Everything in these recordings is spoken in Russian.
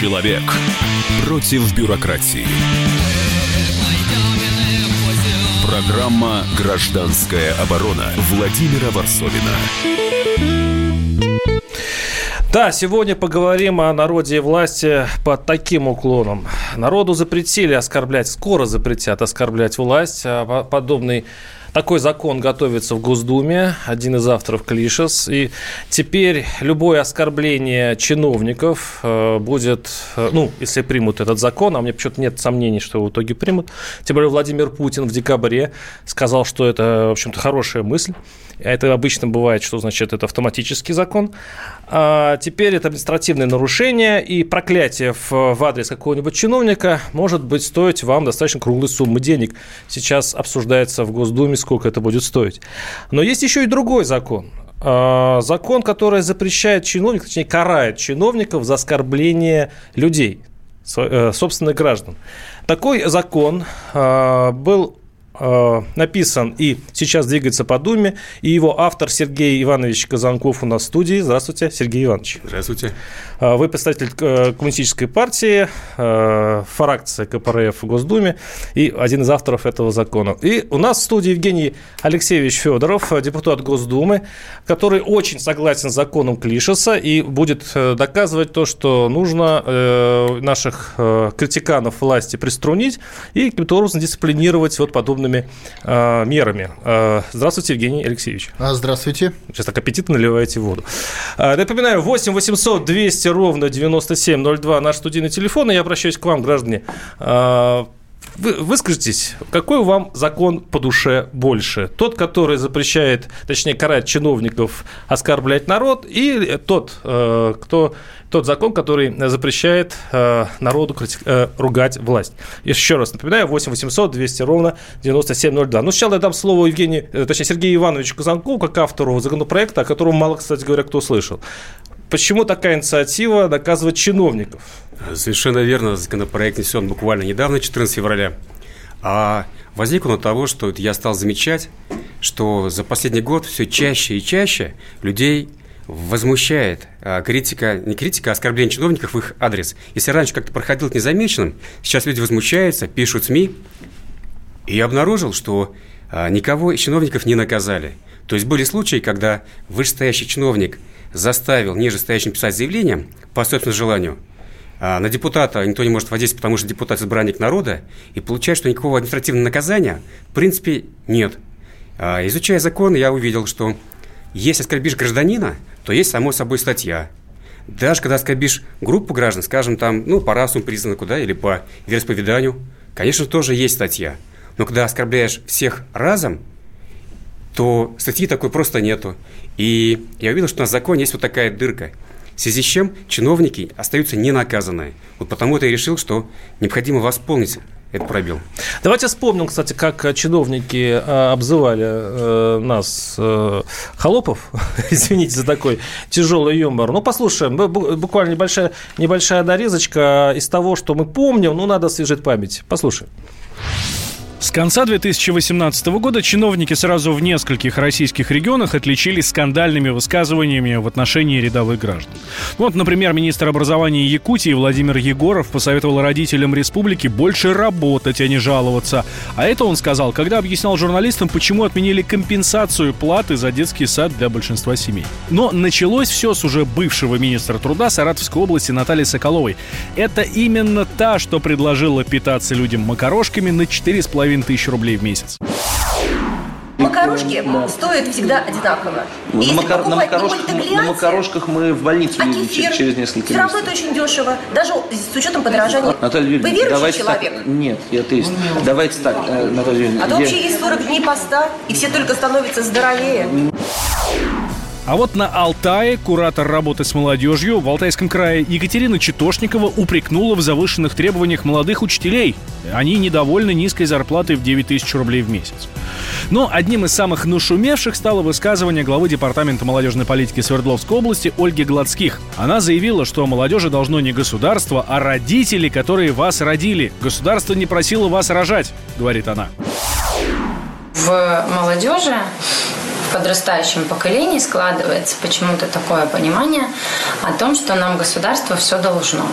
Человек против бюрократии. Программа «Гражданская оборона» Владимира Варсовина. Да, сегодня поговорим о народе и власти под таким уклоном. Народу запретили оскорблять, скоро запретят оскорблять власть. А подобный такой закон готовится в Госдуме, один из авторов Клишес. И теперь любое оскорбление чиновников э, будет, э, ну, если примут этот закон, а мне почему-то нет сомнений, что его в итоге примут. Тем более Владимир Путин в декабре сказал, что это, в общем-то, хорошая мысль. Это обычно бывает, что значит это автоматический закон. А теперь это административное нарушение, и проклятие в, адрес какого-нибудь чиновника может быть стоить вам достаточно круглой суммы денег. Сейчас обсуждается в Госдуме, сколько это будет стоить. Но есть еще и другой закон. А, закон, который запрещает чиновников, точнее, карает чиновников за оскорбление людей, э, собственных граждан. Такой закон а, был Э, написан и сейчас двигается по Думе. И его автор Сергей Иванович Казанков у нас в студии. Здравствуйте, Сергей Иванович. Здравствуйте. Э, вы представитель э, коммунистической партии, фракция КПРФ в Госдуме и один из авторов этого закона. И у нас в студии Евгений Алексеевич Федоров, депутат Госдумы, который очень согласен с законом Клишеса и будет доказывать то, что нужно наших критиканов власти приструнить и каким-то образом дисциплинировать вот подобными определенными э, мерами. Э, здравствуйте, Евгений Алексеевич. А, здравствуйте. Сейчас так аппетитно наливаете воду. Э, напоминаю, 8 800 200 ровно 9702 наш студийный телефон, и я обращаюсь к вам, граждане. Э, вы выскажитесь, какой вам закон по душе больше? Тот, который запрещает, точнее, карает чиновников оскорблять народ, или тот, э, кто, тот закон, который запрещает э, народу э, ругать власть? Еще раз напоминаю, 8 800 200 ровно 9702. Ну, сначала я дам слово Евгению, точнее, Сергею Ивановичу Казанкову, как автору законопроекта, о котором мало, кстати говоря, кто слышал. Почему такая инициатива наказывать чиновников? Совершенно верно. Законопроект внесен буквально недавно, 14 февраля. А возник он от того, что я стал замечать, что за последний год все чаще и чаще людей возмущает а, критика, не критика, а оскорбление чиновников в их адрес. Если раньше как-то проходил это незамеченным, сейчас люди возмущаются, пишут СМИ, и я обнаружил, что а, никого из чиновников не наказали. То есть были случаи, когда вышестоящий чиновник заставил нижестоящим писать заявление по собственному желанию – а, на депутата никто не может воздействовать, потому что депутат избранник народа, и получается, что никакого административного наказания в принципе нет. А, изучая закон, я увидел, что если оскорбишь гражданина, то есть, само собой, статья. Даже когда оскорбишь группу граждан, скажем, там, ну, по расовому признаку, да, или по вероисповеданию, конечно, тоже есть статья. Но когда оскорбляешь всех разом, то статьи такой просто нету. И я увидел, что на законе есть вот такая дырка – в связи с чем чиновники остаются ненаказанные. Вот потому это я решил, что необходимо восполнить этот пробел. Давайте вспомним, кстати, как чиновники э, обзывали э, нас э, холопов. Извините за такой тяжелый юмор. Ну, послушаем. Буквально небольшая, небольшая нарезочка из того, что мы помним. Ну, надо освежить память. Послушаем. С конца 2018 года чиновники сразу в нескольких российских регионах отличились скандальными высказываниями в отношении рядовых граждан. Вот, например, министр образования Якутии Владимир Егоров посоветовал родителям республики больше работать, а не жаловаться. А это он сказал, когда объяснял журналистам, почему отменили компенсацию платы за детский сад для большинства семей. Но началось все с уже бывшего министра труда Саратовской области Натальи Соколовой. Это именно та, что предложила питаться людям макарошками на 4,5 половиной тысяч рублей в месяц. Макарошки стоят всегда одинаково. Ну, на, макар... на, макарош... на макарошках мы в больницу а едем кефир, через несколько Все равно это очень дешево, даже с учетом подорожания. Наталья Юрьевна, Вы верующий давайте человек? Так... Нет, я атеист. Давайте так, э, Наталья Юрьевна. А то вообще есть 40 дней поста, и все только становятся здоровее. А вот на Алтае куратор работы с молодежью в Алтайском крае Екатерина Читошникова упрекнула в завышенных требованиях молодых учителей. Они недовольны низкой зарплатой в 9 тысяч рублей в месяц. Но одним из самых нашумевших стало высказывание главы Департамента молодежной политики Свердловской области Ольги Гладских. Она заявила, что молодежи должно не государство, а родители, которые вас родили. Государство не просило вас рожать, говорит она. В молодежи подрастающем поколении складывается почему-то такое понимание о том, что нам государство все должно.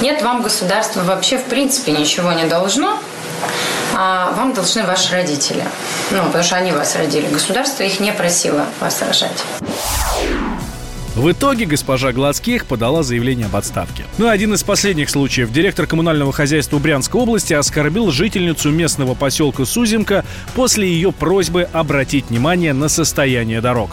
Нет, вам государство вообще в принципе ничего не должно, а вам должны ваши родители. Ну, потому что они вас родили. Государство их не просило вас рожать. В итоге госпожа Гладских подала заявление об отставке. Ну и один из последних случаев. Директор коммунального хозяйства Брянской области оскорбил жительницу местного поселка Сузимка после ее просьбы обратить внимание на состояние дорог.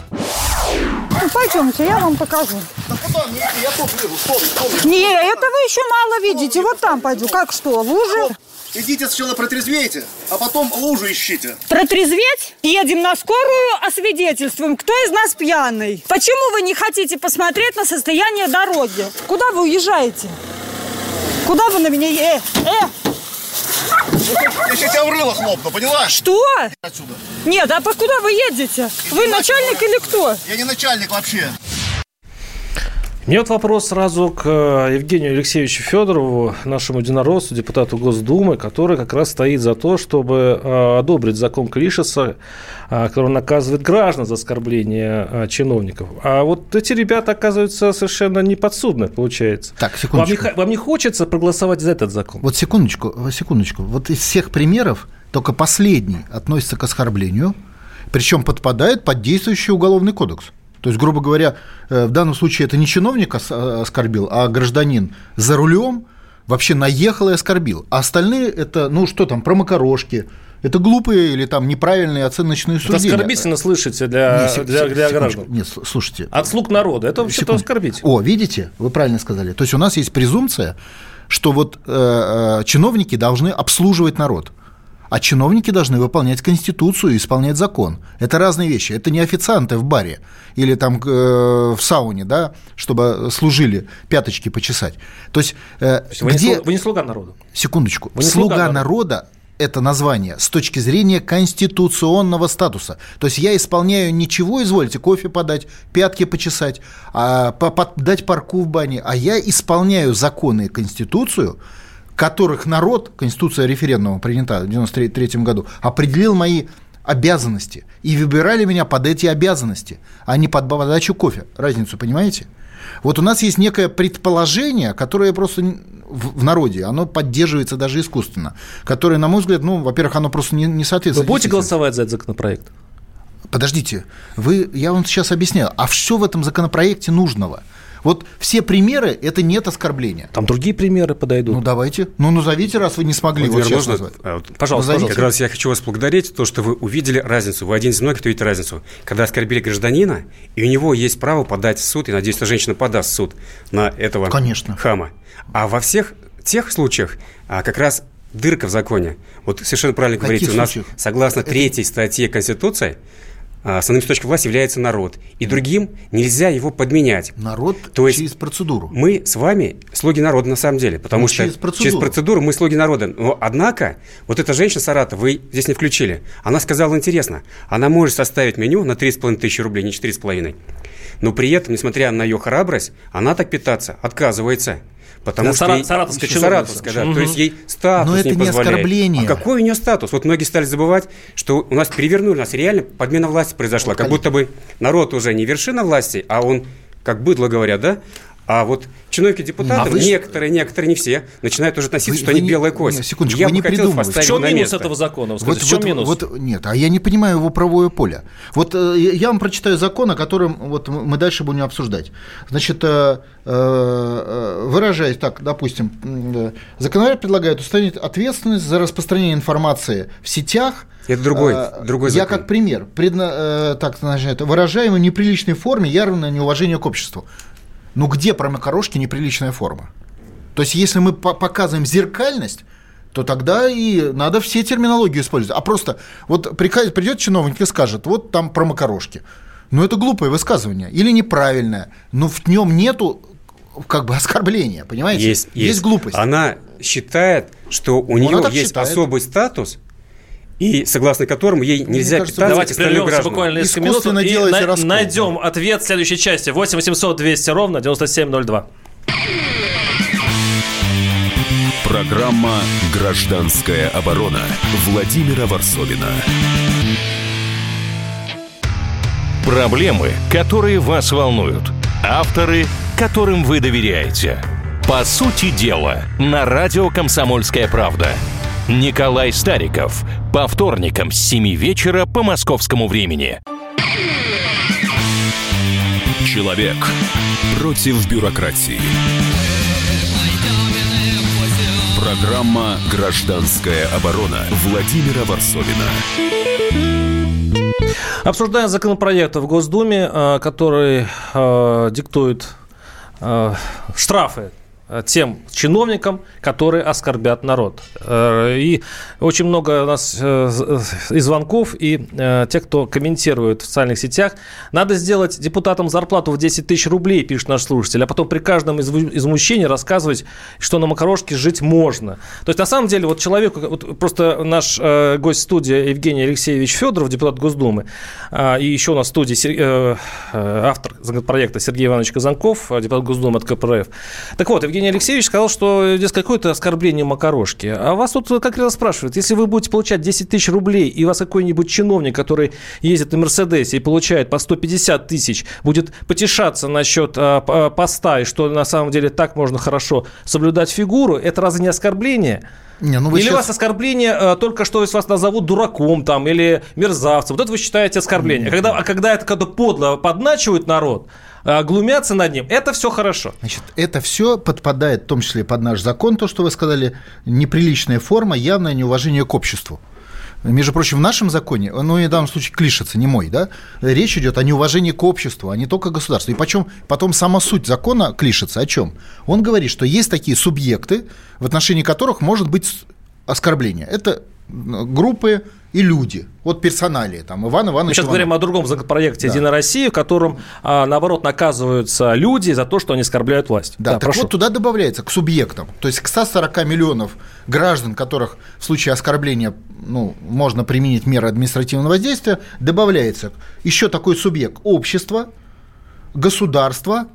Ну, пойдемте, я вам покажу. Да куда мне Я тут вижу. Стоп, стоп. Не, это вы еще мало видите. Вот там пойду. Как что, лужи? Идите сначала протрезвейте, а потом лужу ищите. Протрезветь? Едем на скорую, освидетельствуем, кто из нас пьяный. Почему вы не хотите посмотреть на состояние дороги? Куда вы уезжаете? Куда вы на меня... Э, э! Я сейчас тебя в рыло хлопну, поняла? Что? Отсюда. Нет, а по куда вы едете? Вы начальник или кто? Я не начальник вообще. Мне вот вопрос сразу к э, Евгению Алексеевичу Федорову, нашему единороссу, депутату Госдумы, который как раз стоит за то, чтобы э, одобрить закон Клишеса, э, который наказывает граждан за оскорбление чиновников. А вот эти ребята, оказываются, совершенно неподсудны, получается. Так, секундочку. Вам не, вам не хочется проголосовать за этот закон? Вот секундочку, секундочку. Вот из всех примеров только последний относится к оскорблению, причем подпадает под действующий уголовный кодекс. То есть, грубо говоря, э, в данном случае это не чиновник э, оскорбил, а гражданин за рулем вообще наехал и оскорбил. А остальные это, ну что там, про макарошки, это глупые или там неправильные оценочные суждения. Это оскорбительно слышите для, нет, для, для граждан. Нет, слушайте. От слуг народа. Это вообще-то оскорбительно. О, видите, вы правильно сказали. То есть у нас есть презумпция, что вот э, э чиновники должны обслуживать народ а чиновники должны выполнять Конституцию и исполнять закон. Это разные вещи. Это не официанты в баре или там э, в сауне, да, чтобы служили пяточки почесать. То есть, э, То есть вы, где... не, вы не слуга народа. Секундочку. Вы не слуга, слуга народа это название с точки зрения конституционного статуса. То есть я исполняю ничего, извольте, кофе подать, пятки почесать, а, дать парку в бане, а я исполняю законы и конституцию, которых народ, Конституция референдума принята в 1993 году, определил мои обязанности и выбирали меня под эти обязанности, а не под подачу кофе. Разницу понимаете? Вот у нас есть некое предположение, которое просто в, народе, оно поддерживается даже искусственно, которое, на мой взгляд, ну, во-первых, оно просто не, не соответствует. Вы будете голосовать за этот законопроект? Подождите, вы, я вам сейчас объясняю, а все в этом законопроекте нужного – вот все примеры – это нет оскорбления. Там другие примеры подойдут. Ну, давайте. Ну, назовите, раз вы не смогли вот, вот можно, назвать. Вот, пожалуйста, назовите. Как раз я хочу вас благодарить, то, что вы увидели разницу. Вы один из многих, кто видит разницу. Когда оскорбили гражданина, и у него есть право подать в суд, и, надеюсь, что женщина подаст в суд на этого Конечно. хама. А во всех тех случаях а, как раз дырка в законе. Вот совершенно правильно говорите. У нас, согласно третьей статье Конституции, основным источником власти является народ. И другим нельзя его подменять. Народ То есть через процедуру. Мы с вами слуги народа на самом деле. Потому ну, что через процедуру. через процедуру мы слуги народа. Но однако, вот эта женщина Саратов, вы здесь не включили, она сказала интересно. Она может составить меню на 3,5 тысячи рублей, не 4,5. Но при этом, несмотря на ее храбрость, она так питаться отказывается. Потому что Сара- Саратовская Саратовская, да. Угу. То есть ей статус Но это не, не оскорбление. А какой у нее статус? Вот многие стали забывать, что у нас перевернули, у нас реально подмена власти произошла. Вот, как будто бы народ уже не вершина власти, а он, как быдло говорят, да, а вот чиновники депутаты, а вы... некоторые, некоторые, не все, начинают уже относиться, вы, что вы они белая кость. Нет, секундочку, Я вы не придумываете. В чем минус этого закона? Вы скажите, вот, в чем вот, минус? Вот, нет, а я не понимаю его правое поле. Вот э, я вам прочитаю закон, о котором вот мы дальше будем обсуждать. Значит, э, э, выражаясь так, допустим, э, законодатель предлагает установить ответственность за распространение информации в сетях, это другой, а, другой закон. Я как пример, предна, так, значит, выражаемый в неприличной форме явное неуважение к обществу. Ну где про макарошки неприличная форма? То есть, если мы показываем зеркальность, то тогда и надо все терминологию использовать. А просто вот придет чиновник и скажет, вот там про макарошки. Ну, это глупое высказывание или неправильное, но в нем нету как бы оскорбления, понимаете? Есть, есть. есть глупость. Она считает, что у нее есть считает. особый статус, и согласно которому ей нельзя кажется, питаться Давайте прервемся буквально несколько минут и на- найдем ответ в следующей части. 8 800 200 ровно 9702. Программа «Гражданская оборона» Владимира Варсовина. Проблемы, которые вас волнуют. Авторы, которым вы доверяете. По сути дела, на радио «Комсомольская правда». Николай Стариков. По вторникам с 7 вечера по московскому времени. Человек против бюрократии. Программа «Гражданская оборона» Владимира Варсовина. Обсуждаем законопроект в Госдуме, э, который э, диктует э, штрафы тем чиновникам, которые оскорбят народ. Э, и очень много у нас э, и звонков, и тех, кто комментирует в социальных сетях. Надо сделать депутатам зарплату в 10 тысяч рублей, пишет наш слушатель, а потом при каждом измущении рассказывать, что на макарошке жить можно. То есть, на самом деле, вот человеку, вот просто наш гость студии Евгений Алексеевич Федоров, депутат Госдумы, и еще у нас в студии автор законопроекта Сергей Иванович Казанков, депутат Госдумы от КПРФ. Так вот, Евгений Евгений Алексеевич сказал, что здесь какое-то оскорбление макарошки. А вас тут как раз спрашивают, если вы будете получать 10 тысяч рублей, и вас какой-нибудь чиновник, который ездит на Мерседесе и получает по 150 тысяч, будет потешаться насчет а, а, поста, и что на самом деле так можно хорошо соблюдать фигуру, это разве не оскорбление? Не, ну или сейчас... вас оскорбление а, только что если вас назовут дураком там или мерзавцем. Вот это вы считаете оскорбление. Когда, а когда это когда подло подначивают народ, глумятся над ним, это все хорошо. Значит, это все подпадает в том числе под наш закон, то, что вы сказали, неприличная форма, явное неуважение к обществу. Между прочим, в нашем законе, ну, в данном случае клишется, не мой, да, речь идет о неуважении к обществу, а не только к государству. И почем, потом сама суть закона клишется о чем? Он говорит, что есть такие субъекты, в отношении которых может быть оскорбление. Это группы и люди. Вот персоналия, там, Иван Иванович Мы сейчас Иванов. говорим о другом законопроекте да. «Единая Россия», в котором, а, наоборот, наказываются люди за то, что они оскорбляют власть. Да, да так прошу. вот туда добавляется к субъектам, то есть к 140 миллионов граждан, которых в случае оскорбления ну, можно применить меры административного воздействия, добавляется еще такой субъект – общество, государство,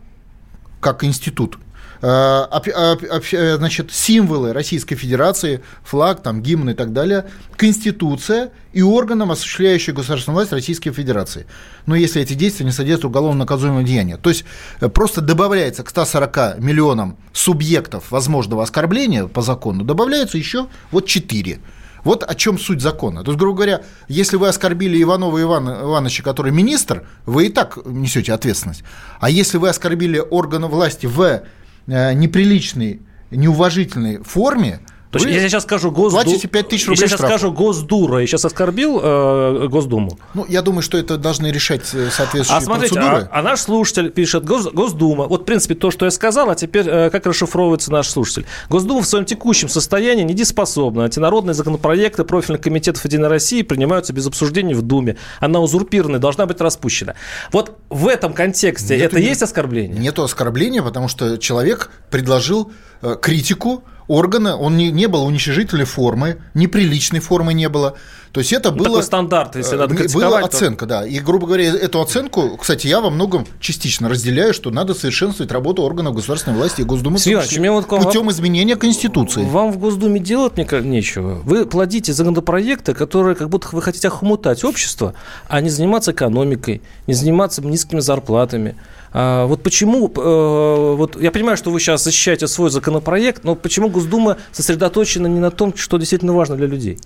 как институт, Э, э, значит, символы Российской Федерации, флаг, там, гимн и так далее, Конституция и органам, осуществляющим государственную власть Российской Федерации. Но если эти действия не содержат уголовно наказуемого деяния. То есть э, просто добавляется к 140 миллионам субъектов возможного оскорбления по закону, добавляется еще вот 4. Вот о чем суть закона. То есть, грубо говоря, если вы оскорбили Иванова Ивана Ивановича, который министр, вы и так несете ответственность. А если вы оскорбили органы власти в неприличной, неуважительной форме, то есть, если я сейчас скажу Госду... Платите 5 тысяч рублей Если я сейчас скажу Госдура, я сейчас оскорбил э, Госдуму? Ну, я думаю, что это должны решать э, соответствующие а смотрите, процедуры. А, а наш слушатель пишет Гос, Госдума. Вот, в принципе, то, что я сказал, а теперь э, как расшифровывается наш слушатель. Госдума в своем текущем состоянии недееспособна. Антинародные законопроекты профильных комитетов Единой России принимаются без обсуждения в Думе. Она узурпированная, должна быть распущена. Вот в этом контексте нету, это нет, есть оскорбление? Нету оскорбления, потому что человек предложил э, критику органа, он не, не был уничижительной формы, неприличной формы не было. То есть это ну, было... Стандарт, если надо Была оценка, да. И, грубо говоря, эту оценку, кстати, я во многом частично разделяю, что надо совершенствовать работу органов государственной власти и Госдумы Сергей вот путем изменения Конституции. Вам в Госдуме делать мне нечего. Вы плодите законопроекты, которые как будто вы хотите охмутать общество, а не заниматься экономикой, не заниматься низкими зарплатами. А, вот почему, э, вот я понимаю, что вы сейчас защищаете свой законопроект, но почему Госдума сосредоточена не на том, что действительно важно для людей?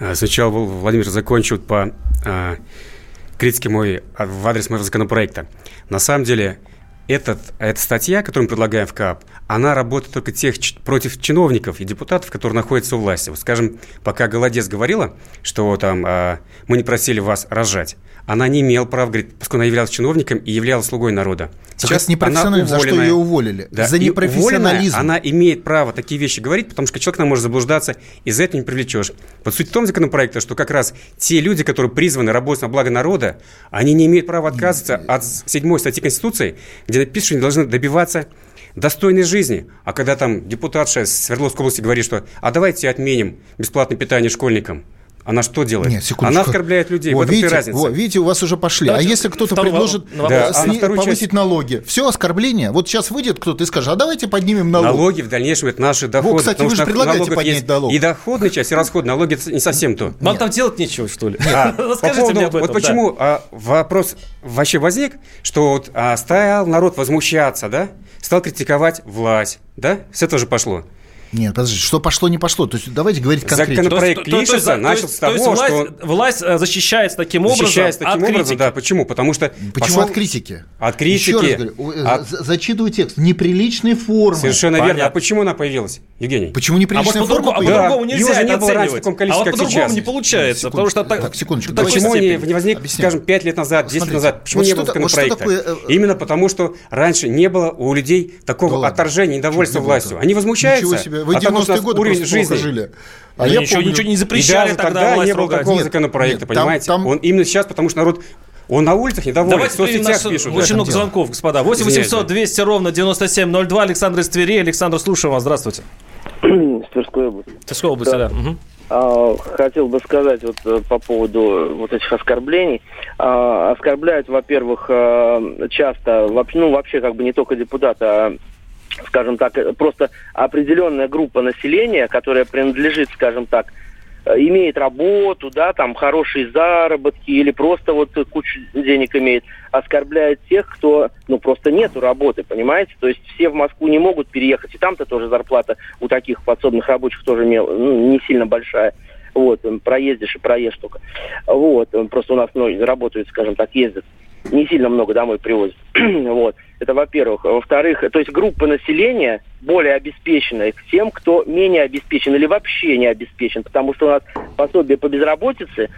А, сначала Владимир закончил по а, критике мой в адрес моего законопроекта. На самом деле, этот, эта статья, которую мы предлагаем в КАП, она работает только тех, против чиновников и депутатов, которые находятся у власти. Вот, скажем, пока Голодец говорила, что там э, мы не просили вас рожать, она не имела права, говорит, поскольку она являлась чиновником и являлась слугой народа. Сейчас непрофессионально, за что ее уволили? Да, за непрофессионализм. Она имеет право такие вещи говорить, потому что человек нам может заблуждаться, и за это не привлечешь. Вот суть в том законопроекта, что как раз те люди, которые призваны работать на благо народа, они не имеют права отказываться от седьмой статьи Конституции, где написано, что они должны добиваться достойной жизни. А когда там депутатша Свердловской области говорит, что а давайте отменим бесплатное питание школьникам, она что делает? Нет, секундочку. Она оскорбляет людей. О, в этом видите, разница. О, видите, у вас уже пошли. Давайте а если кто-то предложит Да, а на повысить часть- налоги, все оскорбление. Вот сейчас выйдет кто-то и скажет, а давайте поднимем налоги. Налоги в дальнейшем это наши доходы. кстати, потому вы же предлагаете поднять есть налог. И доходная часть, и расходная. Налоги это не совсем то. Вам там делать нечего, что ли? А, по Расскажите поводу- мне об этом. Вот да. почему а, вопрос вообще возник, что вот а, стал народ возмущаться, да? Стал критиковать власть, да? С этого же пошло. Нет, подождите, что пошло, не пошло. То есть давайте говорить конкретно. Закон- То есть- проект то- то есть- пишется, то начал с то есть того, власть, что- власть э, защищается таким образом Защищаясь таким от образом, критики. да. Почему? Потому что Почему пошел- от критики? От критики. Еще раз говорю, э, от- за- зачитываю текст. Неприличной формы. Совершенно верно. А Понятно. почему она появилась, Евгений? Почему А неприличная а форма? Да. по-другому Её нельзя не это было раньше в оценивать. таком А вот по-другому сейчас. не получается, потому что так, Так, секундочку, Почему не, возник, Объясняю. скажем, 5 лет назад, 10 лет Смотрите, назад? Почему вот не было вот законопроекта? такое, э, Именно потому, что раньше не было у людей такого Да отторжения, недовольства властью. Они возмущаются. Вы от того, что у 90-е нас годы уровень просто плохо жизни. жили. А Да я ничего, помню- ничего не И запрещали даже тогда тогда не было ругать. такого Нет, законопроекта, нет, там- понимаете? там- Он именно сейчас, потому что народ, он на улицах недоволен, в Давайте примем соцсетях наш... пишут. Очень да. много дело. звонков, господа. 8 Извиняюсь, 800 200 ровно 9702. Александр из Твери. Александр, слушаем вас. Здравствуйте. С Тверской области. Тверской области, да. Мгм. А, Хотел бы сказать вот э, по поводу вот этих оскорблений. А, Оскорбляют, во-первых, э, часто, вообще, ну вообще как бы не только депутаты, а скажем так, просто определенная группа населения, которая принадлежит, скажем так, э, имеет работу, да, там хорошие заработки или просто вот кучу денег имеет, оскорбляет тех, кто, ну, просто нету работы, понимаете? То есть все в Москву не могут переехать, и там-то тоже зарплата у таких подсобных рабочих тоже не, ну, не сильно большая. Вот, проездишь и проезжаешь только. Вот, просто у нас многие работают, скажем так, ездят. Не сильно много домой привозят. вот, это во-первых. Во-вторых, то есть группа населения более обеспеченная к тем, кто менее обеспечен или вообще не обеспечен, потому что у нас пособие по безработице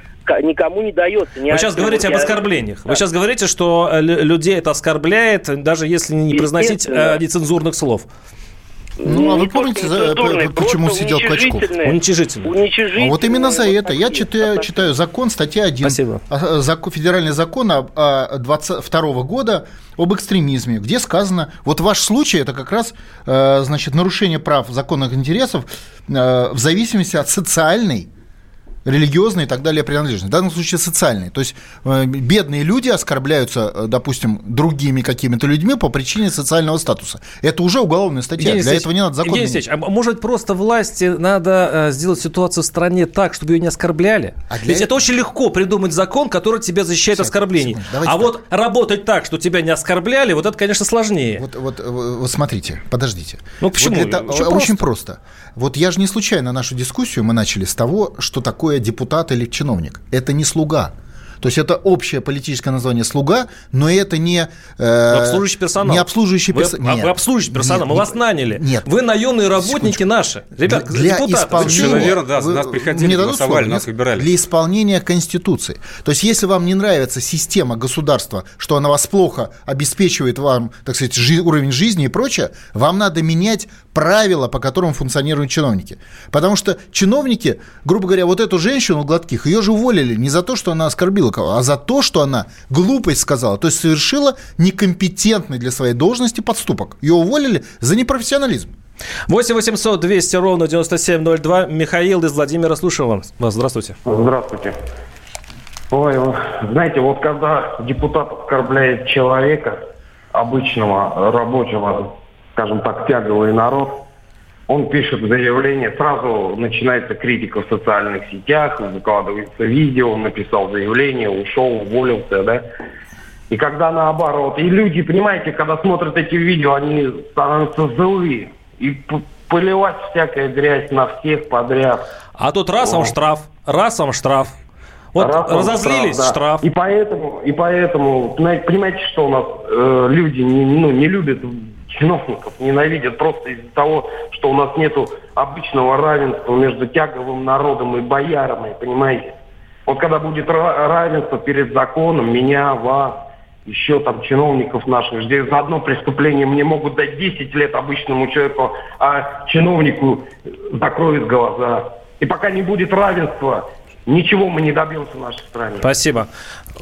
никому не дается. ни Вы сейчас говорите об Я- оскорблениях. Вы Да. сейчас говорите, что э, лю- людей это оскорбляет, даже если не произносить э, нецензурных слов. Ну, а вы помните, за- почему сидел Клочков? Уничижительно. уничижительные А вот именно за это. Я читаю, читаю закон, статья 1. Спасибо. А, закон- Федеральный закон об- а, 22 года об экстремизме, где сказано, вот ваш случай это как раз э, значит, нарушение прав законных интересов э, в зависимости от социальной религиозной и так далее принадлежности. В данном случае социальной. То есть э, бедные люди оскорбляются, э, допустим, другими какими-то людьми по причине социального статуса. Это уже уголовная статья. Евгений Для этого не надо закон Евгений а может просто власти надо э, сделать ситуацию в стране так, чтобы ее не оскорбляли? А Ведь этого- это очень легко придумать закон, который тебя защищает от оскорблений. секунду, а так. вот работать так, что тебя не оскорбляли, вот это, конечно, сложнее. Вот, вот, вот смотрите, подождите. Ну, почему? Вот для то- Очень Очень просто. Вот я же не случайно нашу дискуссию мы начали с того, что такое депутат или чиновник. Это не слуга. То есть это общее политическое название слуга, но это не э, обслуживающий персонал. Не обслуживающий Вы, персонал. а вы обслуживающий персонал, мы вас наняли. Нет. Вы наемные работники наши. Ребят, для депутаты, вы исполнения? Совершенно верно, да, Вы- нас приходили, дадут голосовали, слово? нас Нет? выбирали. Для исполнения Конституции. То есть, если вам не нравится система государства, что она вас плохо обеспечивает вам, так сказать, жи- уровень жизни и прочее, вам надо менять правила, по которым функционируют чиновники. Потому что чиновники, грубо говоря, вот эту женщину Гладких, ее же уволили не за то, что она оскорбила кого, а за то, что она глупость сказала, то есть совершила некомпетентный для своей должности подступок. Ее уволили за непрофессионализм. 8 800 200 ровно 9702. Михаил из Владимира, слушаем вам. вас. Здравствуйте. Здравствуйте. Ой, знаете, вот когда депутат оскорбляет человека, обычного рабочего, скажем так, тяговый народ, он пишет заявление, сразу начинается критика в социальных сетях, выкладывается видео, написал заявление, ушел, уволился, да. И когда наоборот, и люди, понимаете, когда смотрят эти видео, они становятся злые. И поливать всякая грязь на всех подряд. А тут раз вам штраф, раз вам штраф. Вот Раз разозлились, да. штраф. И поэтому, и поэтому, понимаете, что у нас э, люди не, ну, не любят чиновников, ненавидят просто из-за того, что у нас нету обычного равенства между тяговым народом и боярами, понимаете? Вот когда будет ра- равенство перед законом, меня, вас, еще там чиновников наших, где за одно преступление мне могут дать 10 лет обычному человеку, а чиновнику закроют глаза. И пока не будет равенства, ничего мы не добьемся в нашей стране. Спасибо.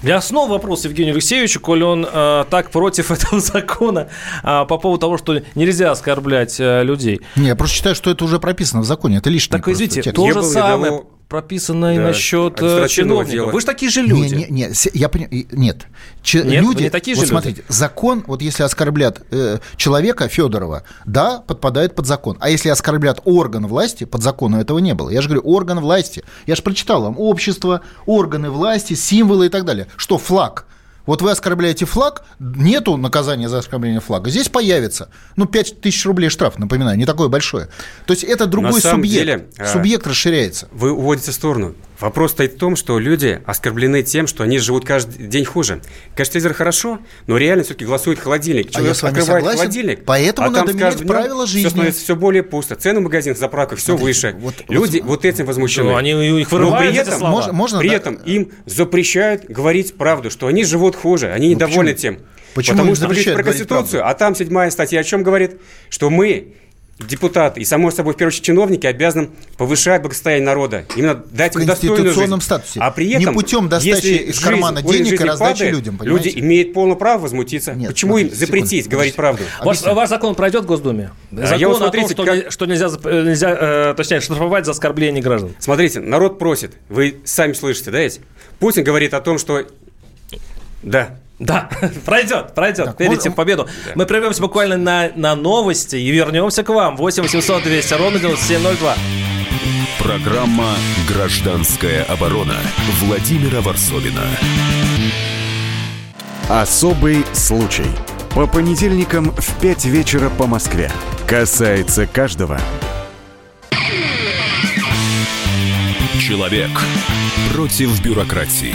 Я снова вопрос Евгению Алексеевичу, коль он э, так против этого закона э, по поводу того, что нельзя оскорблять э, людей. Не, я просто считаю, что это уже прописано в законе. Это лишнее. Так, извините, то же самое рядового- прописано да, и насчет э, чиновников. Дела. Вы же такие же люди. Не, не, не, я понимаю, нет. Ч, нет люди, не такие вот же смотрите, люди. закон, вот если оскорблят э, человека Федорова, да, подпадает под закон. А если оскорблят орган власти, под законом этого не было. Я же говорю, орган власти. Я же прочитал вам общество, органы власти, символы и так далее. Что флаг? Вот вы оскорбляете флаг, нету наказания за оскорбление флага. Здесь появится, ну, 5 тысяч рублей штраф, напоминаю, не такое большое. То есть это другой субъект. Деле, а, субъект расширяется. Вы уводите в сторону. Вопрос стоит в том, что люди оскорблены тем, что они живут каждый день хуже. Конечно, телевизор хорошо, но реально все-таки голосует холодильник. Человек а я с вами открывает согласен. холодильник, поэтому а надо там менять правила жизни. Все становится все более пусто. Цены в магазинах, заправках все Смотрите, выше. Вот, люди вот, вот этим возмущены. Ну, они их вырывают, но при этом, слова. Можно, можно, при да. этом им запрещают говорить правду, что они живут хуже, они ну, недовольны почему? тем. Почему Потому что говорить про Конституцию, правду? а там седьмая статья о чем говорит? Что мы депутаты и, само собой, в первую очередь, чиновники обязаны повышать благосостояние народа. Именно дать им достойную жизнь. статусе. А при этом, не путем достачи из кармана денег и раздачи падает, людям, понимаете? Люди имеют полное право возмутиться. Нет, Почему смотрите, им запретить секунду, говорить правду? Ваш, ваш закон пройдет в Госдуме? Закон Я вот, смотрите, о том, что, как... что нельзя, нельзя э, точнее, штрафовать за оскорбление граждан. Смотрите, народ просит. Вы сами слышите, да, ведь? Путин говорит о том, что... Да, да, пройдет, пройдет. Так, Верите в победу. Да. Мы прервемся буквально на, на новости и вернемся к вам. 8 800 200 ровно 9702. Программа «Гражданская оборона» Владимира Варсовина. Особый случай. По понедельникам в 5 вечера по Москве. Касается каждого. Человек против бюрократии.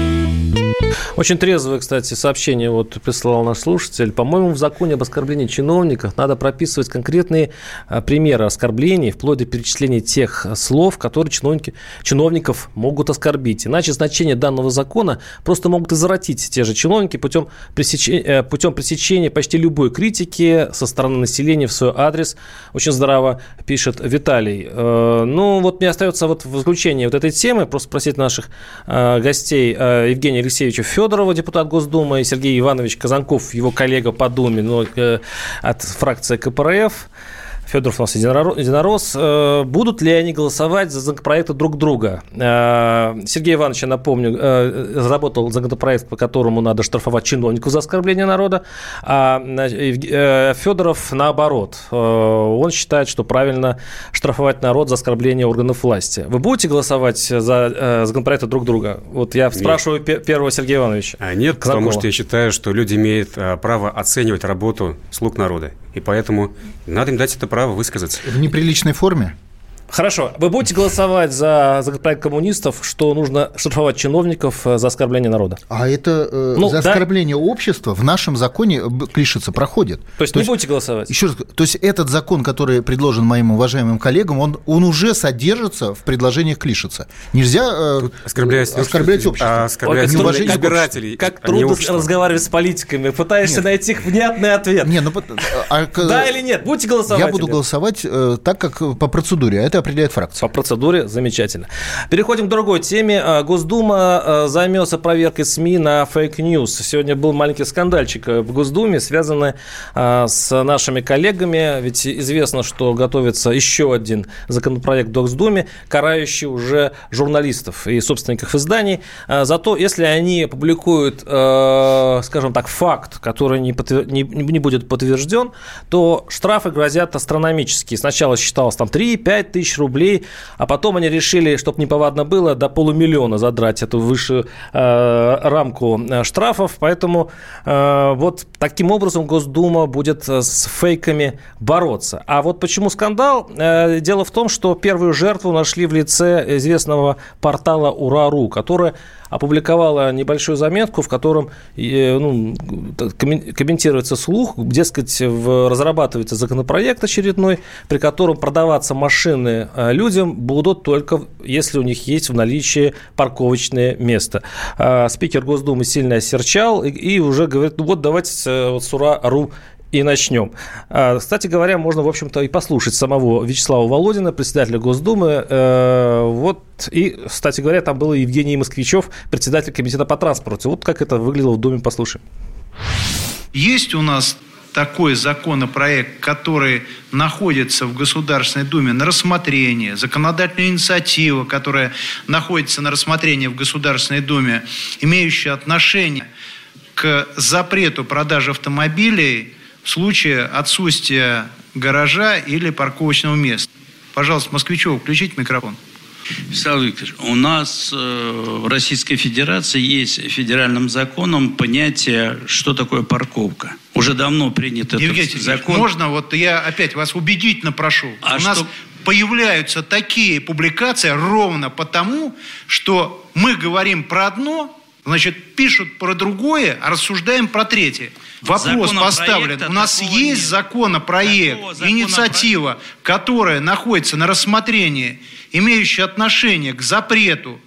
Очень трезвое, кстати, сообщение вот прислал наш слушатель. По-моему, в законе об оскорблении чиновников надо прописывать конкретные а, примеры оскорблений, вплоть до перечисления тех слов, которые чиновники, чиновников могут оскорбить. Иначе значение данного закона просто могут извратить те же чиновники путем пресечения, э, путем пресечения почти любой критики со стороны населения в свой адрес. Очень здраво пишет Виталий. Э, ну, вот мне остается вот в заключение вот этой темы просто спросить наших э, гостей Евгения Алексеевича Федорова, депутат Госдумы, и Сергей Иванович Казанков, его коллега по Думе, но э, от фракции КПРФ. Федоров у нас единорос. Э, будут ли они голосовать за законопроекты друг друга? Э, Сергей Иванович, я напомню, э, разработал законопроект, по которому надо штрафовать чиновников за оскорбление народа, а Федоров наоборот. Он считает, что правильно штрафовать народ за оскорбление органов власти. Вы будете голосовать за законопроекты друг друга? Вот я спрашиваю нет. первого Сергея Ивановича. А нет, Казакова. потому что я считаю, что люди имеют право оценивать работу слуг народа. И поэтому надо им дать это право высказаться. В неприличной форме? Хорошо. Вы будете голосовать за законопроект коммунистов, что нужно штрафовать чиновников э, за оскорбление народа? А это э, ну, за да. оскорбление общества в нашем законе э, Клишица проходит. То есть то не есть, будете голосовать? Еще раз, то есть этот закон, который предложен моим уважаемым коллегам, он, он уже содержится в предложениях Клишица. Нельзя э, оскорблять, оскорблять общество. А оскорблять избирателей. Как трудно разговаривать с политиками. Пытаешься нет. найти внятный ответ. Не, ну, а, да или нет? Будете голосовать? Я буду голосовать э, так, как по процедуре. А это определяет фракция. По процедуре замечательно. Переходим к другой теме. А, Госдума а, займется проверкой СМИ на fake news. Сегодня был маленький скандальчик в Госдуме, связанный а, с нашими коллегами. Ведь известно, что готовится еще один законопроект в Госдуме, карающий уже журналистов и собственников изданий за то, если они публикуют, скажем так, факт, который не, подтвер... не, не будет подтвержден, то штрафы грозят астрономические. Сначала считалось там 3-5 тысяч тысяч рублей, а потом они решили, чтобы неповадно было, до полумиллиона задрать эту высшую э, рамку э, штрафов, поэтому э, вот таким образом Госдума будет э, с фейками бороться. А вот почему скандал? Э, дело в том, что первую жертву нашли в лице известного портала Ура.ру, которая опубликовала небольшую заметку, в котором э, ну, комментируется слух, дескать, в, разрабатывается законопроект очередной, при котором продаваться машины э, людям будут только если у них есть в наличии парковочное место. А спикер Госдумы сильно осерчал и, и уже говорит, ну вот давайте э, вот с ура.ру и начнем. А, кстати говоря, можно, в общем-то, и послушать самого Вячеслава Володина, председателя Госдумы. Э, вот, и, кстати говоря, там был Евгений Москвичев, председатель комитета по транспорту. Вот как это выглядело в Думе, послушаем. Есть у нас такой законопроект, который находится в Государственной Думе на рассмотрении, законодательная инициатива, которая находится на рассмотрении в Государственной Думе, имеющая отношение к запрету продажи автомобилей в случае отсутствия гаража или парковочного места. Пожалуйста, Москвичева, включите микрофон. Вячеслав Викторович, у нас э, в Российской Федерации есть федеральным законом понятие, что такое парковка. Уже давно принят Евгений этот закон. Можно вот я опять вас убедительно прошу. А у что... нас появляются такие публикации ровно потому, что мы говорим про одно, значит, пишут про другое, а рассуждаем про третье. Вопрос поставлен. У нас есть нет. законопроект, Такого инициатива, которая находится на рассмотрении, имеющая отношение к запрету,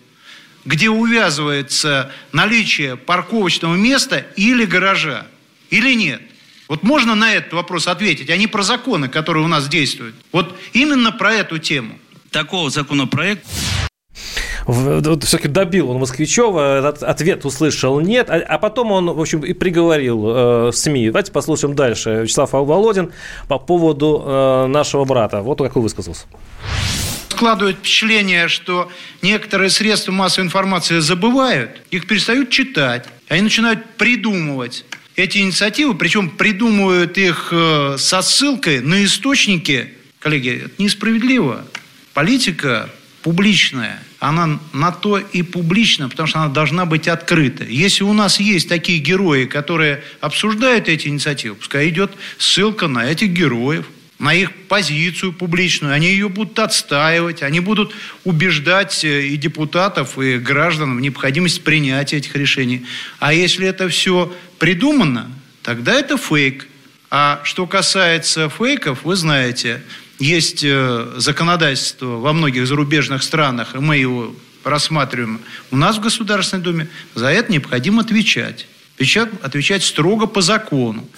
где увязывается наличие парковочного места или гаража, или нет. Вот можно на этот вопрос ответить, а не про законы, которые у нас действуют. Вот именно про эту тему. Такого законопроекта все-таки добил он Москвичева, этот ответ услышал нет, а, а потом он, в общем, и приговорил э, СМИ. Давайте послушаем дальше. Вячеслав Володин по поводу э, нашего брата. Вот как он высказался складывает впечатление, что некоторые средства массовой информации забывают, их перестают читать, они начинают придумывать эти инициативы, причем придумывают их э, со ссылкой на источники. Коллеги, это несправедливо. Политика публичная, она на то и публична, потому что она должна быть открыта. Если у нас есть такие герои, которые обсуждают эти инициативы, пускай идет ссылка на этих героев, на их позицию публичную, они ее будут отстаивать, они будут убеждать э, и депутатов, и граждан в необходимости принятия этих решений. А если это все придумано, тогда это фейк. А что касается фейков, вы знаете – есть э, законодательство во многих зарубежных странах, и мы его рассматриваем у нас в Государственной Думе, за это необходимо отвечать. Отвечать, отвечать строго по закону.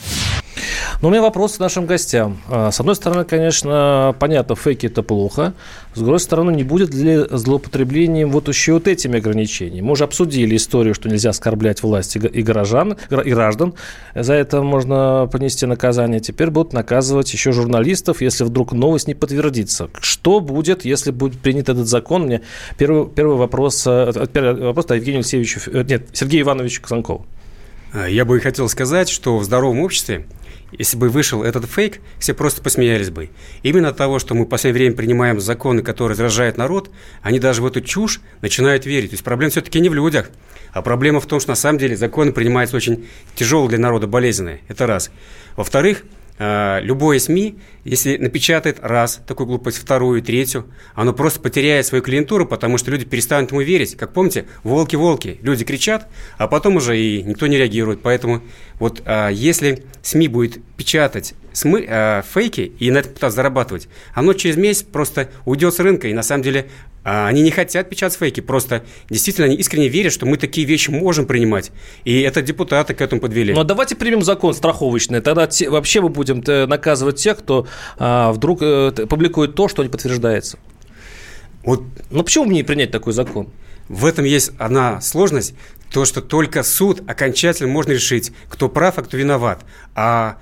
Но у меня вопрос к нашим гостям. А, с одной стороны, конечно, понятно, фейки – это плохо. С другой стороны, не будет ли злоупотреблением вот еще вот этими ограничениями? Мы уже обсудили историю, что нельзя оскорблять власти и горожан, и граждан. За это можно понести наказание. Теперь будут наказывать еще журналистов, если вдруг новость не подтвердится. Что будет, если будет принят этот закон? Мне первый, первый вопрос, э, первый вопрос Евгению Алексеевичу, э, нет, Сергею Ивановичу Казанкову. Я бы хотел сказать, что в здоровом обществе если бы вышел этот фейк, все просто посмеялись бы. Именно от того, что мы в последнее время принимаем законы, которые раздражают народ, они даже в эту чушь начинают верить. То есть проблема все-таки не в людях, а проблема в том, что на самом деле законы принимаются очень тяжелые для народа, болезненные. Это раз. Во-вторых, любое СМИ, если напечатает раз такую глупость, вторую, третью, оно просто потеряет свою клиентуру, потому что люди перестанут ему верить. Как помните, волки-волки, люди кричат, а потом уже и никто не реагирует. Поэтому вот э, если СМИ будет печатать смы, э, фейки и на этом пытаться зарабатывать, оно через месяц просто уйдет с рынка, и на самом деле они не хотят печатать фейки, просто действительно они искренне верят, что мы такие вещи можем принимать. И это депутаты к этому подвели. Ну, а давайте примем закон страховочный. Тогда те, вообще мы будем э, наказывать тех, кто а, вдруг а, публикует то, что не подтверждается. Вот. Ну, почему мне не принять такой закон? В этом есть одна сложность, то, что только суд окончательно можно решить, кто прав, а кто виноват. А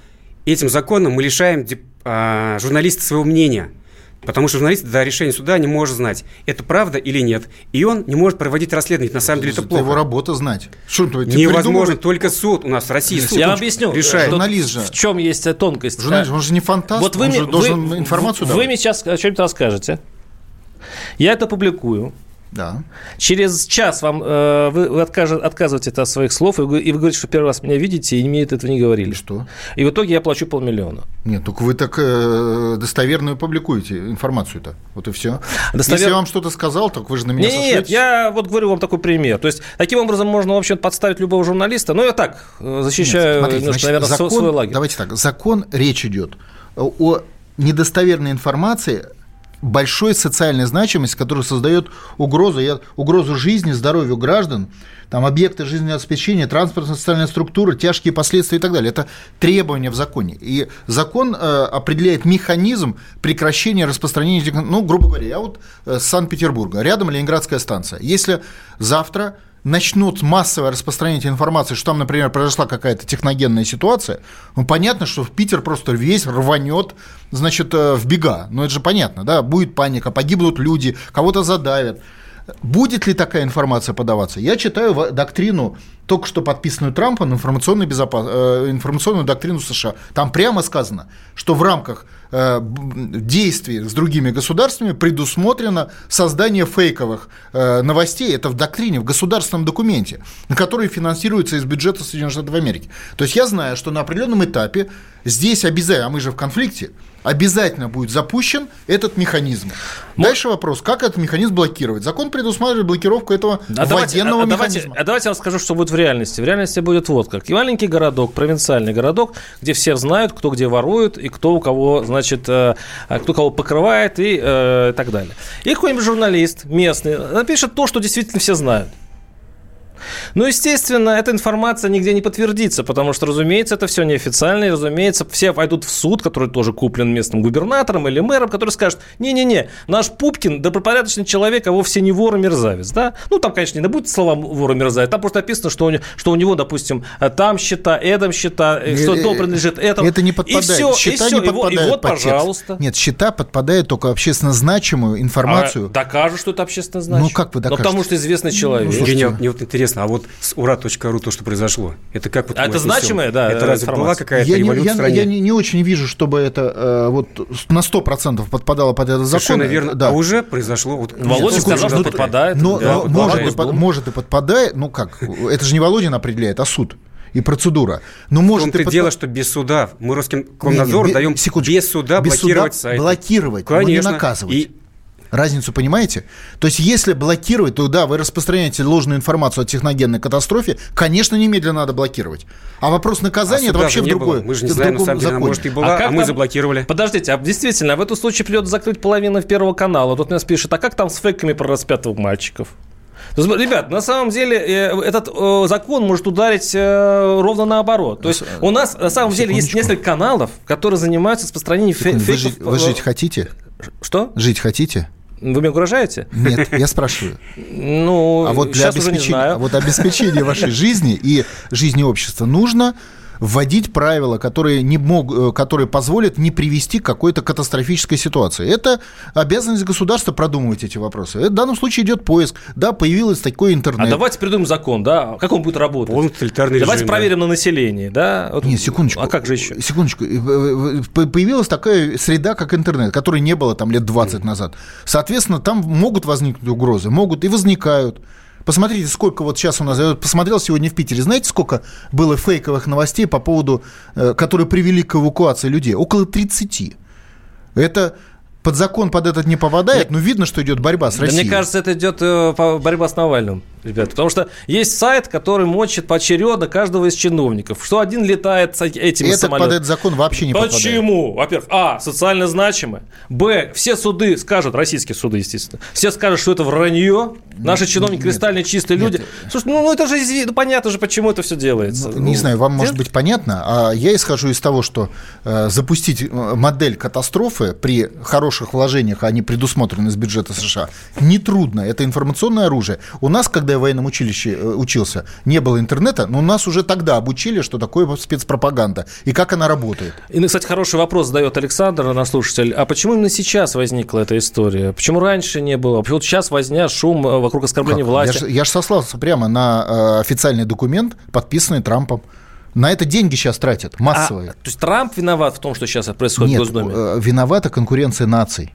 этим законом мы лишаем а, журналиста своего мнения – Потому что журналист до решения суда не может знать, это правда или нет. И он не может проводить расследование. На самом деле это, это плохо. его работа знать. Что, Невозможно. Только суд у нас в России суд Я объясню. Решает. Журналист же. В чем есть тонкость? Журналист, он же не фантаст. Вот вы, он же должен вы, информацию Вы мне сейчас о чем-то расскажете. Я это публикую. Да. Через час вам э, вы, откажет, отказываете от своих слов, и вы, и вы говорите, что первый раз меня видите, и мне этого не говорили. И что? И в итоге я плачу полмиллиона. Нет, только вы так э, достоверную публикуете информацию-то. Вот и все. Достовер... Если я вам что-то сказал, так вы же на меня Нет, нет, я вот говорю вам такой пример. То есть, таким образом можно, в общем, подставить любого журналиста. Но я так э, защищаю, нет, смотрите, немножко, значит, наверное, закон, свой лагерь. Давайте так. Закон, речь идет о недостоверной информации большой социальной значимости, которая создает угрозу, угрозу жизни, здоровью граждан, там объекты жизненного обеспечения, транспортная социальная структура, тяжкие последствия и так далее. Это требования в законе. И закон э, определяет механизм прекращения распространения, ну, грубо говоря, я вот э, с Санкт-Петербурга, рядом Ленинградская станция. Если завтра начнут массовое распространение информации, что там, например, произошла какая-то техногенная ситуация, ну, понятно, что в Питер просто весь рванет, значит, э, в бега. Ну, это же понятно, да, будет паника, погибнут люди, кого-то задавят. Будет ли такая информация подаваться? Я читаю доктрину, только что подписанную Трампом, информационную, безопас... Э, информационную доктрину США. Там прямо сказано, что в рамках э, действий с другими государствами предусмотрено создание фейковых э, новостей. Это в доктрине, в государственном документе, на который финансируется из бюджета Соединенных Штатов Америки. То есть я знаю, что на определенном этапе здесь обязательно, а мы же в конфликте, обязательно будет запущен этот механизм. Дальше вопрос, как этот механизм блокировать? Закон предусматривает блокировку этого а военного давайте, механизма. А, а давайте я расскажу, что будет в реальности. В реальности будет вот как. И маленький городок, провинциальный городок, где все знают, кто где ворует, и кто у кого, значит, э, кто кого покрывает и, э, и так далее. И какой-нибудь журналист местный напишет то, что действительно все знают. Ну, естественно, эта информация нигде не подтвердится, потому что, разумеется, это все неофициально, и, разумеется, все пойдут в суд, который тоже куплен местным губернатором или мэром, который скажет, не-не-не, наш Пупкин добропорядочный человек, а вовсе не вор и мерзавец, да? Ну, там, конечно, не будет слова вор и мерзавец, там просто написано, что у, него, что у него, допустим, там счета, этом счета, э, что то принадлежит этому. Это не подпадает. И все, счета и все, не подпадают и вот, под пожалуйста. Текст. Нет, счета подпадают только общественно значимую информацию. А, докажут, что это общественно значимое. Ну, как вы докажете? Ну, потому что известный человек. Ну, Мне, мне вот интересно, а вот с ура.ру то, что произошло, это как вот... А это значимое, да, Это разве информация. была какая-то я революция не, в стране? Я не, не очень вижу, чтобы это э, вот на 100% подпадало под этот закон. Совершенно верно. Да. А уже произошло... Вот, Володя сказал, что подпадает. Но, да, но, может, и, под, может и подпадает, ну как, это же не Володин определяет, а суд и процедура. Но может том-то под... дело, что без суда мы Роскомнадзору даем без суда без блокировать суда сайт. Блокировать, Конечно. но не наказывать. И Разницу понимаете? То есть, если блокировать, то да, вы распространяете ложную информацию о техногенной катастрофе, конечно, немедленно надо блокировать. А вопрос наказания а это вообще в другое. Мы же не знаем, на самом деле, может и была, а, а мы там... заблокировали. Подождите, а действительно, в этом случае придется закрыть половину Первого канала. Тут нас пишет, а как там с фейками про распятых мальчиков? Ребят, на самом деле э, этот э, закон может ударить э, ровно наоборот. То есть у нас на самом деле есть несколько каналов, которые занимаются распространением фейков. Вы жить, вы жить хотите? Что? Жить хотите? Вы мне угрожаете? Нет, я спрашиваю. Ну, а вот для обеспечения, а вот обеспечения вашей жизни и жизни общества нужно вводить правила, которые, не мог, э, которые позволят не привести к какой-то катастрофической ситуации. Это обязанность государства продумывать эти вопросы. В данном случае идет поиск. Да, появился такой интернет. А давайте придумаем закон, да? Как он будет работать? Он тоталитарный Давайте режим, проверим да. на населении, да? Вот. Нет, секундочку. А как же еще? Секундочку. Э, э, появилась такая среда, как интернет, которой не было там лет 20 mm. назад. Соответственно, там могут возникнуть угрозы, могут и возникают. Посмотрите, сколько вот сейчас у нас, я посмотрел сегодня в Питере, знаете, сколько было фейковых новостей по поводу, э, которые привели к эвакуации людей? Около 30. Это под закон под этот не попадает, но видно, что идет борьба с Россией. Да, мне кажется, это идет э, борьба с Навальным ребята. Потому что есть сайт, который мочит поочередно каждого из чиновников. Что один летает с этими Это самолетами. под этот закон вообще не Почему? попадает. Почему? Во-первых, а, социально значимое. Б, все суды скажут, российские суды, естественно, все скажут, что это вранье. Наши чиновники нет, кристально чистые нет. люди. Слушай, ну, ну это же ну, понятно же, почему это все делается. Ну, не знаю, вам нет? может быть понятно, а я исхожу из того, что э, запустить э, модель катастрофы при хороших вложениях, они предусмотрены из бюджета США, нетрудно. Это информационное оружие. У нас, когда я в военном училище э, учился, не было интернета, но нас уже тогда обучили, что такое спецпропаганда и как она работает. И, ну, кстати, хороший вопрос задает Александр, наш слушатель. А почему именно сейчас возникла эта история? Почему раньше не было? Почему сейчас возня, шум э, вокруг оскорбления как? власти? Я же сослался прямо на э, официальный документ, подписанный Трампом. На это деньги сейчас тратят, массовые. А, то есть Трамп виноват в том, что сейчас происходит Нет, в Госдуме? виновата конкуренция наций.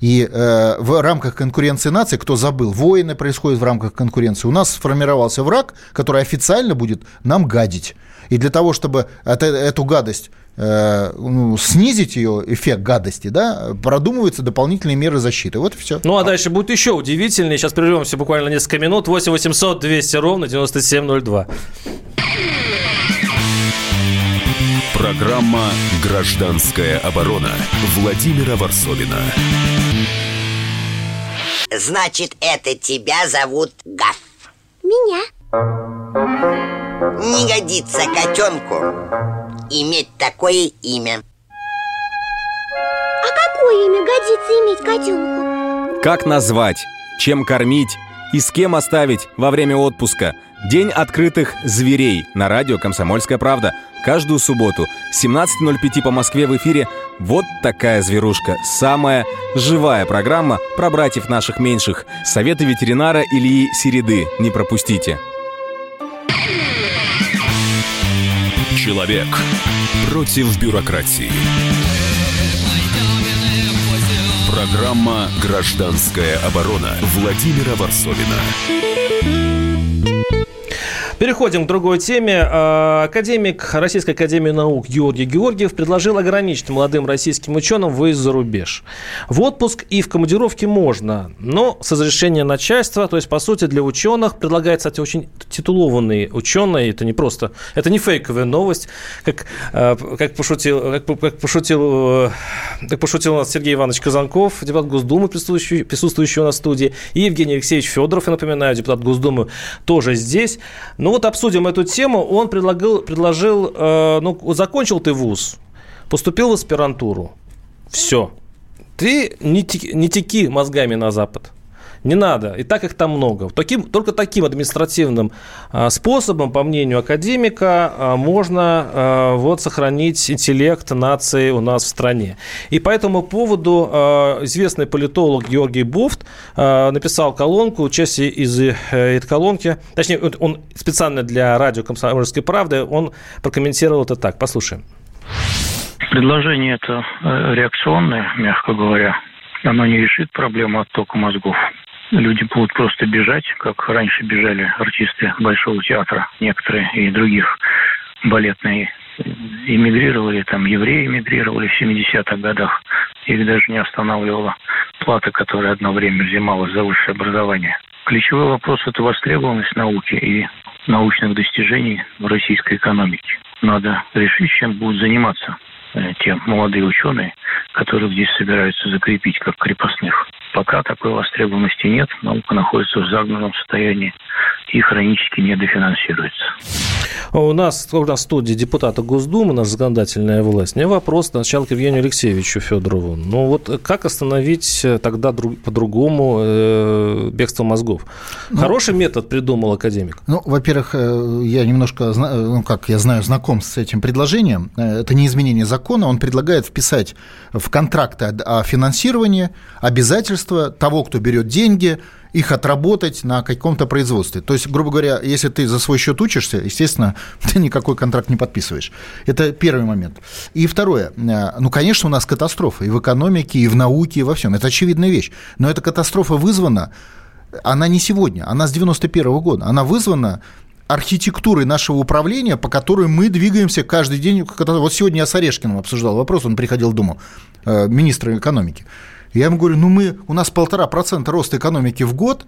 И э, в рамках конкуренции наций, кто забыл, войны происходят в рамках конкуренции. У нас сформировался враг, который официально будет нам гадить. И для того, чтобы это, эту гадость э, ну, снизить ее эффект гадости, да, продумываются дополнительные меры защиты. Вот и все. Ну, а дальше будет еще удивительнее. Сейчас прервемся буквально несколько минут. 8 800 200 ровно 9702. Программа «Гражданская оборона» Владимира Варсовина. Значит, это тебя зовут Гаф? Меня. Не годится котенку иметь такое имя. А какое имя годится иметь котенку? Как назвать? Чем кормить? и с кем оставить во время отпуска. День открытых зверей на радио «Комсомольская правда». Каждую субботу 17.05 по Москве в эфире «Вот такая зверушка». Самая живая программа про братьев наших меньших. Советы ветеринара Ильи Середы. Не пропустите. Человек против бюрократии. Программа «Гражданская оборона» Владимира Варсовина. Переходим к другой теме. А, академик Российской Академии Наук Георгий Георгиев предложил ограничить молодым российским ученым выезд за рубеж. В отпуск и в командировке можно, но с разрешения начальства, то есть, по сути, для ученых предлагается, кстати, очень титулованные ученые, это не просто, это не фейковая новость, как, а, как, пошутил, как, как, пошутил, как пошутил у нас Сергей Иванович Казанков, депутат Госдумы, присутствующий, присутствующий у нас в студии, и Евгений Алексеевич Федоров, я напоминаю, депутат Госдумы, тоже здесь. Ну вот обсудим эту тему. Он предлагал, предложил, э, ну, закончил ты вуз, поступил в аспирантуру. Все. Ты не, не теки мозгами на Запад. Не надо. И так их там много. Таким, только таким административным а, способом, по мнению академика, а, можно а, вот, сохранить интеллект нации у нас в стране. И по этому поводу известный политолог Георгий Буфт написал колонку, часть из э, этой колонки, точнее, он специально для радио «Комсомольской правды», он прокомментировал это так. Послушаем. Предложение это э, реакционное, мягко говоря. Оно не решит проблему оттока мозгов люди будут просто бежать, как раньше бежали артисты Большого театра, некоторые и других балетные эмигрировали, там евреи эмигрировали в 70-х годах. Их даже не останавливала плата, которая одно время взималась за высшее образование. Ключевой вопрос – это востребованность науки и научных достижений в российской экономике. Надо решить, чем будут заниматься те молодые ученые, которых здесь собираются закрепить как крепостных. Пока такой востребованности нет, наука находится в загнанном состоянии и хронически недофинансируется. У нас, у нас в студии депутата Госдумы, наша законодательная власть. У меня вопрос сначала к Евгению Алексеевичу Федорову. Ну вот как остановить тогда друг, по-другому э, бегство мозгов? Ну, Хороший метод придумал академик. Ну, во-первых, э, я немножко, ну как я знаю, знаком с этим предложением. Э, это не изменение закона. Он предлагает вписать в контракты о финансировании обязательства того, кто берет деньги, их отработать на каком-то производстве. То есть, грубо говоря, если ты за свой счет учишься, естественно, ты никакой контракт не подписываешь. Это первый момент. И второе. Э, ну, конечно, у нас катастрофа и в экономике, и в науке, и во всем. Это очевидная вещь. Но эта катастрофа вызвана, она не сегодня, она с 91 -го года. Она вызвана архитектурой нашего управления, по которой мы двигаемся каждый день. Вот сегодня я с Орешкиным обсуждал вопрос, он приходил в Думу, э, министра экономики. Я ему говорю, ну мы, у нас полтора процента роста экономики в год,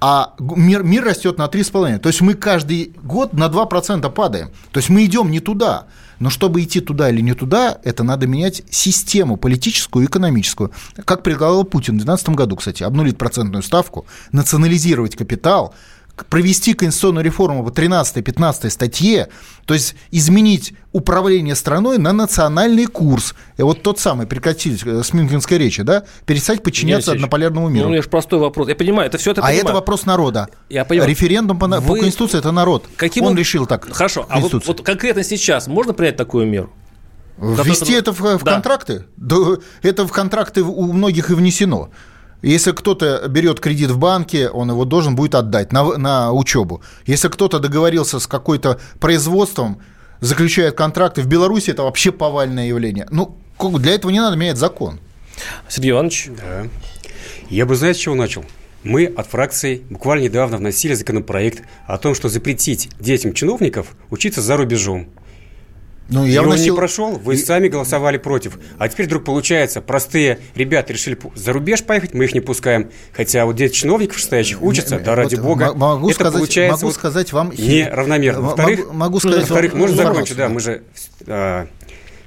а мир, мир растет на 3,5. То есть мы каждый год на 2% падаем. То есть мы идем не туда. Но чтобы идти туда или не туда, это надо менять систему политическую и экономическую. Как предлагал Путин в 2012 году, кстати, обнулить процентную ставку, национализировать капитал – провести конституционную реформу по 13-15 статье, то есть изменить управление страной на национальный курс. И вот тот самый, прекратить э, с Мюнхенской речи, да, перестать подчиняться однополярному миру. Ну, у меня же простой вопрос. Я понимаю, это все это А понимаю. это вопрос народа. Я понимаю. Референдум по, Вы... по Конституции – это народ. Каким он, он решил так. Хорошо, а вот, вот конкретно сейчас можно принять такую меру? Ввести это в, в да. контракты? Да, это в контракты у многих и внесено. Если кто-то берет кредит в банке, он его должен будет отдать на, на учебу. Если кто-то договорился с какой-то производством, заключает контракты, в Беларуси это вообще повальное явление. Ну, для этого не надо менять закон. Сергей Иванович? Да. Я бы, знаете, с чего начал? Мы от фракции буквально недавно вносили законопроект о том, что запретить детям чиновников учиться за рубежом. Ну, я и вносил... он не прошел, вы и... сами голосовали против. А теперь вдруг получается, простые ребята решили за рубеж поехать, мы их не пускаем. Хотя вот дети чиновников стоящих учатся, да ради вот бога. Могу это сказать, получается могу сказать вам... Неравномерно. Во-вторых, могу, сказать во-вторых вам... можно закончить, да, мы же а,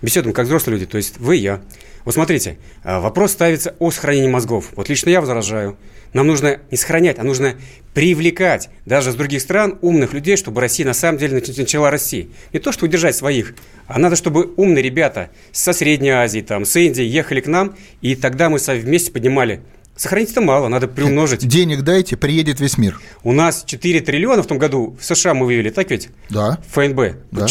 беседуем как взрослые люди, то есть вы, я. Вот смотрите, а, вопрос ставится о сохранении мозгов. Вот лично я возражаю. Нам нужно не сохранять, а нужно привлекать даже с других стран умных людей, чтобы Россия на самом деле начала расти. Не то, что удержать своих, а надо, чтобы умные ребята со Средней Азии, там, с Индии ехали к нам, и тогда мы вместе поднимали Сохранить-то мало, надо приумножить. Денег дайте, приедет весь мир. У нас 4 триллиона в том году в США мы вывели, так ведь? Да. ФНБ. Да.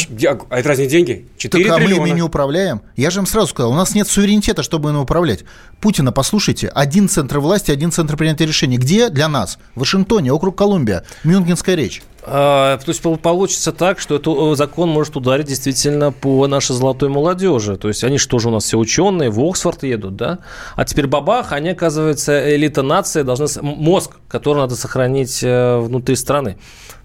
А это разве не деньги? 4 так, а триллиона. мы ими не управляем. Я же им сразу сказал, у нас нет суверенитета, чтобы ими управлять. Путина, послушайте, один центр власти, один центр принятия решений. Где для нас? В Вашингтоне, округ Колумбия, Мюнхенская речь. А, то есть получится так, что этот э, закон может ударить действительно по нашей золотой молодежи. То есть они что же у нас все ученые, в Оксфорд едут, да? А теперь бабах, они, оказывается, элита нации, должны... Мозг, который надо сохранить э, внутри страны.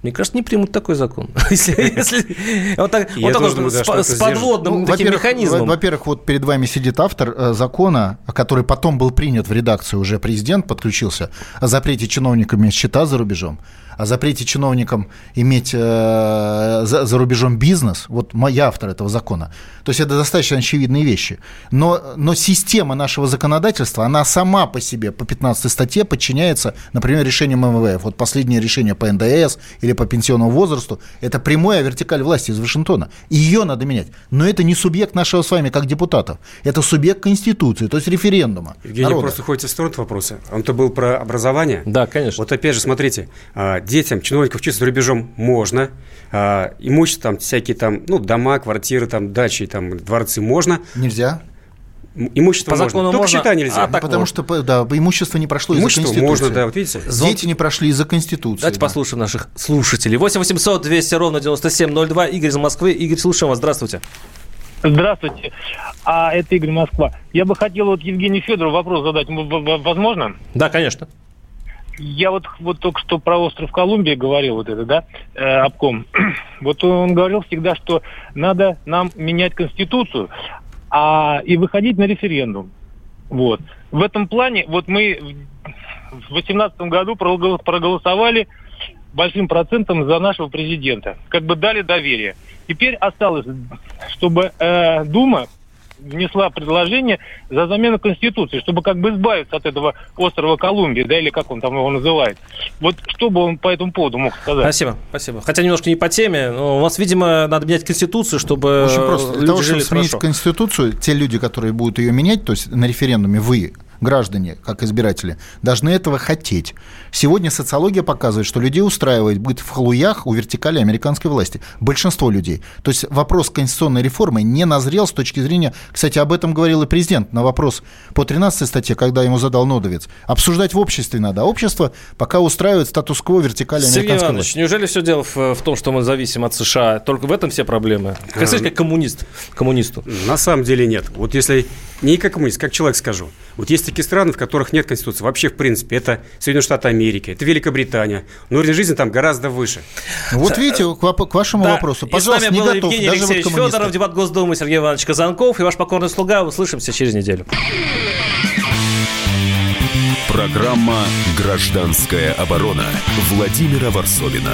Мне кажется, не примут такой закон. вот так, вот так думаю, да, с, с подводным ну, таким механизмом. Во-первых, вот перед вами сидит автор э, закона, который потом был принят в редакцию, уже президент подключился, о запрете чиновниками счета за рубежом о запрете чиновникам иметь э, за, за рубежом бизнес, вот я автор этого закона. То есть это достаточно очевидные вещи. Но, но система нашего законодательства, она сама по себе по 15 статье подчиняется, например, решениям МВФ. Вот последнее решение по НДС или по пенсионному возрасту, это прямая вертикаль власти из Вашингтона. Ее надо менять. Но это не субъект нашего с вами как депутатов. Это субъект Конституции, то есть референдума. Евгений, народа. просто ходите в сторону вопроса. Он-то был про образование. Да, конечно. Вот опять же, смотрите, а, детям, чиновников учиться за рубежом можно, а, имущество там всякие там, ну, дома, квартиры, там, дачи, там, дворцы можно. Нельзя. Имущество По можно, только можно, счета нельзя. А, так потому вот. что да, имущество не прошло имущество из-за Конституции. можно, да, вот видите. Дети не прошли из-за Конституции. Давайте да. послушаем наших слушателей. 8 800 200 ровно 9702. Игорь из Москвы. Игорь, слушаем вас. Здравствуйте. Здравствуйте. А это Игорь Москва. Я бы хотел вот Евгению Федору вопрос задать. Возможно? Да, конечно. Я вот, вот только что про остров Колумбия говорил, вот это, да, э, обком. Вот он говорил всегда, что надо нам менять Конституцию а, и выходить на референдум. Вот. В этом плане, вот мы в 2018 году проголосовали большим процентом за нашего президента. Как бы дали доверие. Теперь осталось, чтобы э, Дума внесла предложение за замену Конституции, чтобы как бы избавиться от этого острова Колумбии, да, или как он там его называет. Вот что бы он по этому поводу мог сказать? Спасибо, спасибо. Хотя немножко не по теме, но у вас, видимо, надо менять Конституцию, чтобы Очень просто. Для того, чтобы сменить Конституцию, те люди, которые будут ее менять, то есть на референдуме вы граждане, как избиратели, должны этого хотеть. Сегодня социология показывает, что людей устраивает быть в халуях у вертикали американской власти. Большинство людей. То есть вопрос конституционной реформы не назрел с точки зрения... Кстати, об этом говорил и президент на вопрос по 13 статье, когда ему задал Нодовец. Обсуждать в обществе надо. А общество пока устраивает статус-кво вертикали Сергей американской Иванович, власти. неужели все дело в, в том, что мы зависим от США? Только в этом все проблемы? Как, сказать, как коммунист, коммунисту. На самом деле нет. Вот если не как коммунист, как человек скажу. Вот есть такие страны, в которых нет конституции. Вообще, в принципе, это Соединенные Штаты Америки, это Великобритания. Но уровень жизни там гораздо выше. Вот видите, к, вашему да. вопросу. Пожалуйста, не готов. Евгений даже Алексеевич вот Федоров, депутат Госдумы Сергей Иванович Казанков и ваш покорный слуга. Услышимся через неделю. Программа «Гражданская оборона» Владимира Варсовина.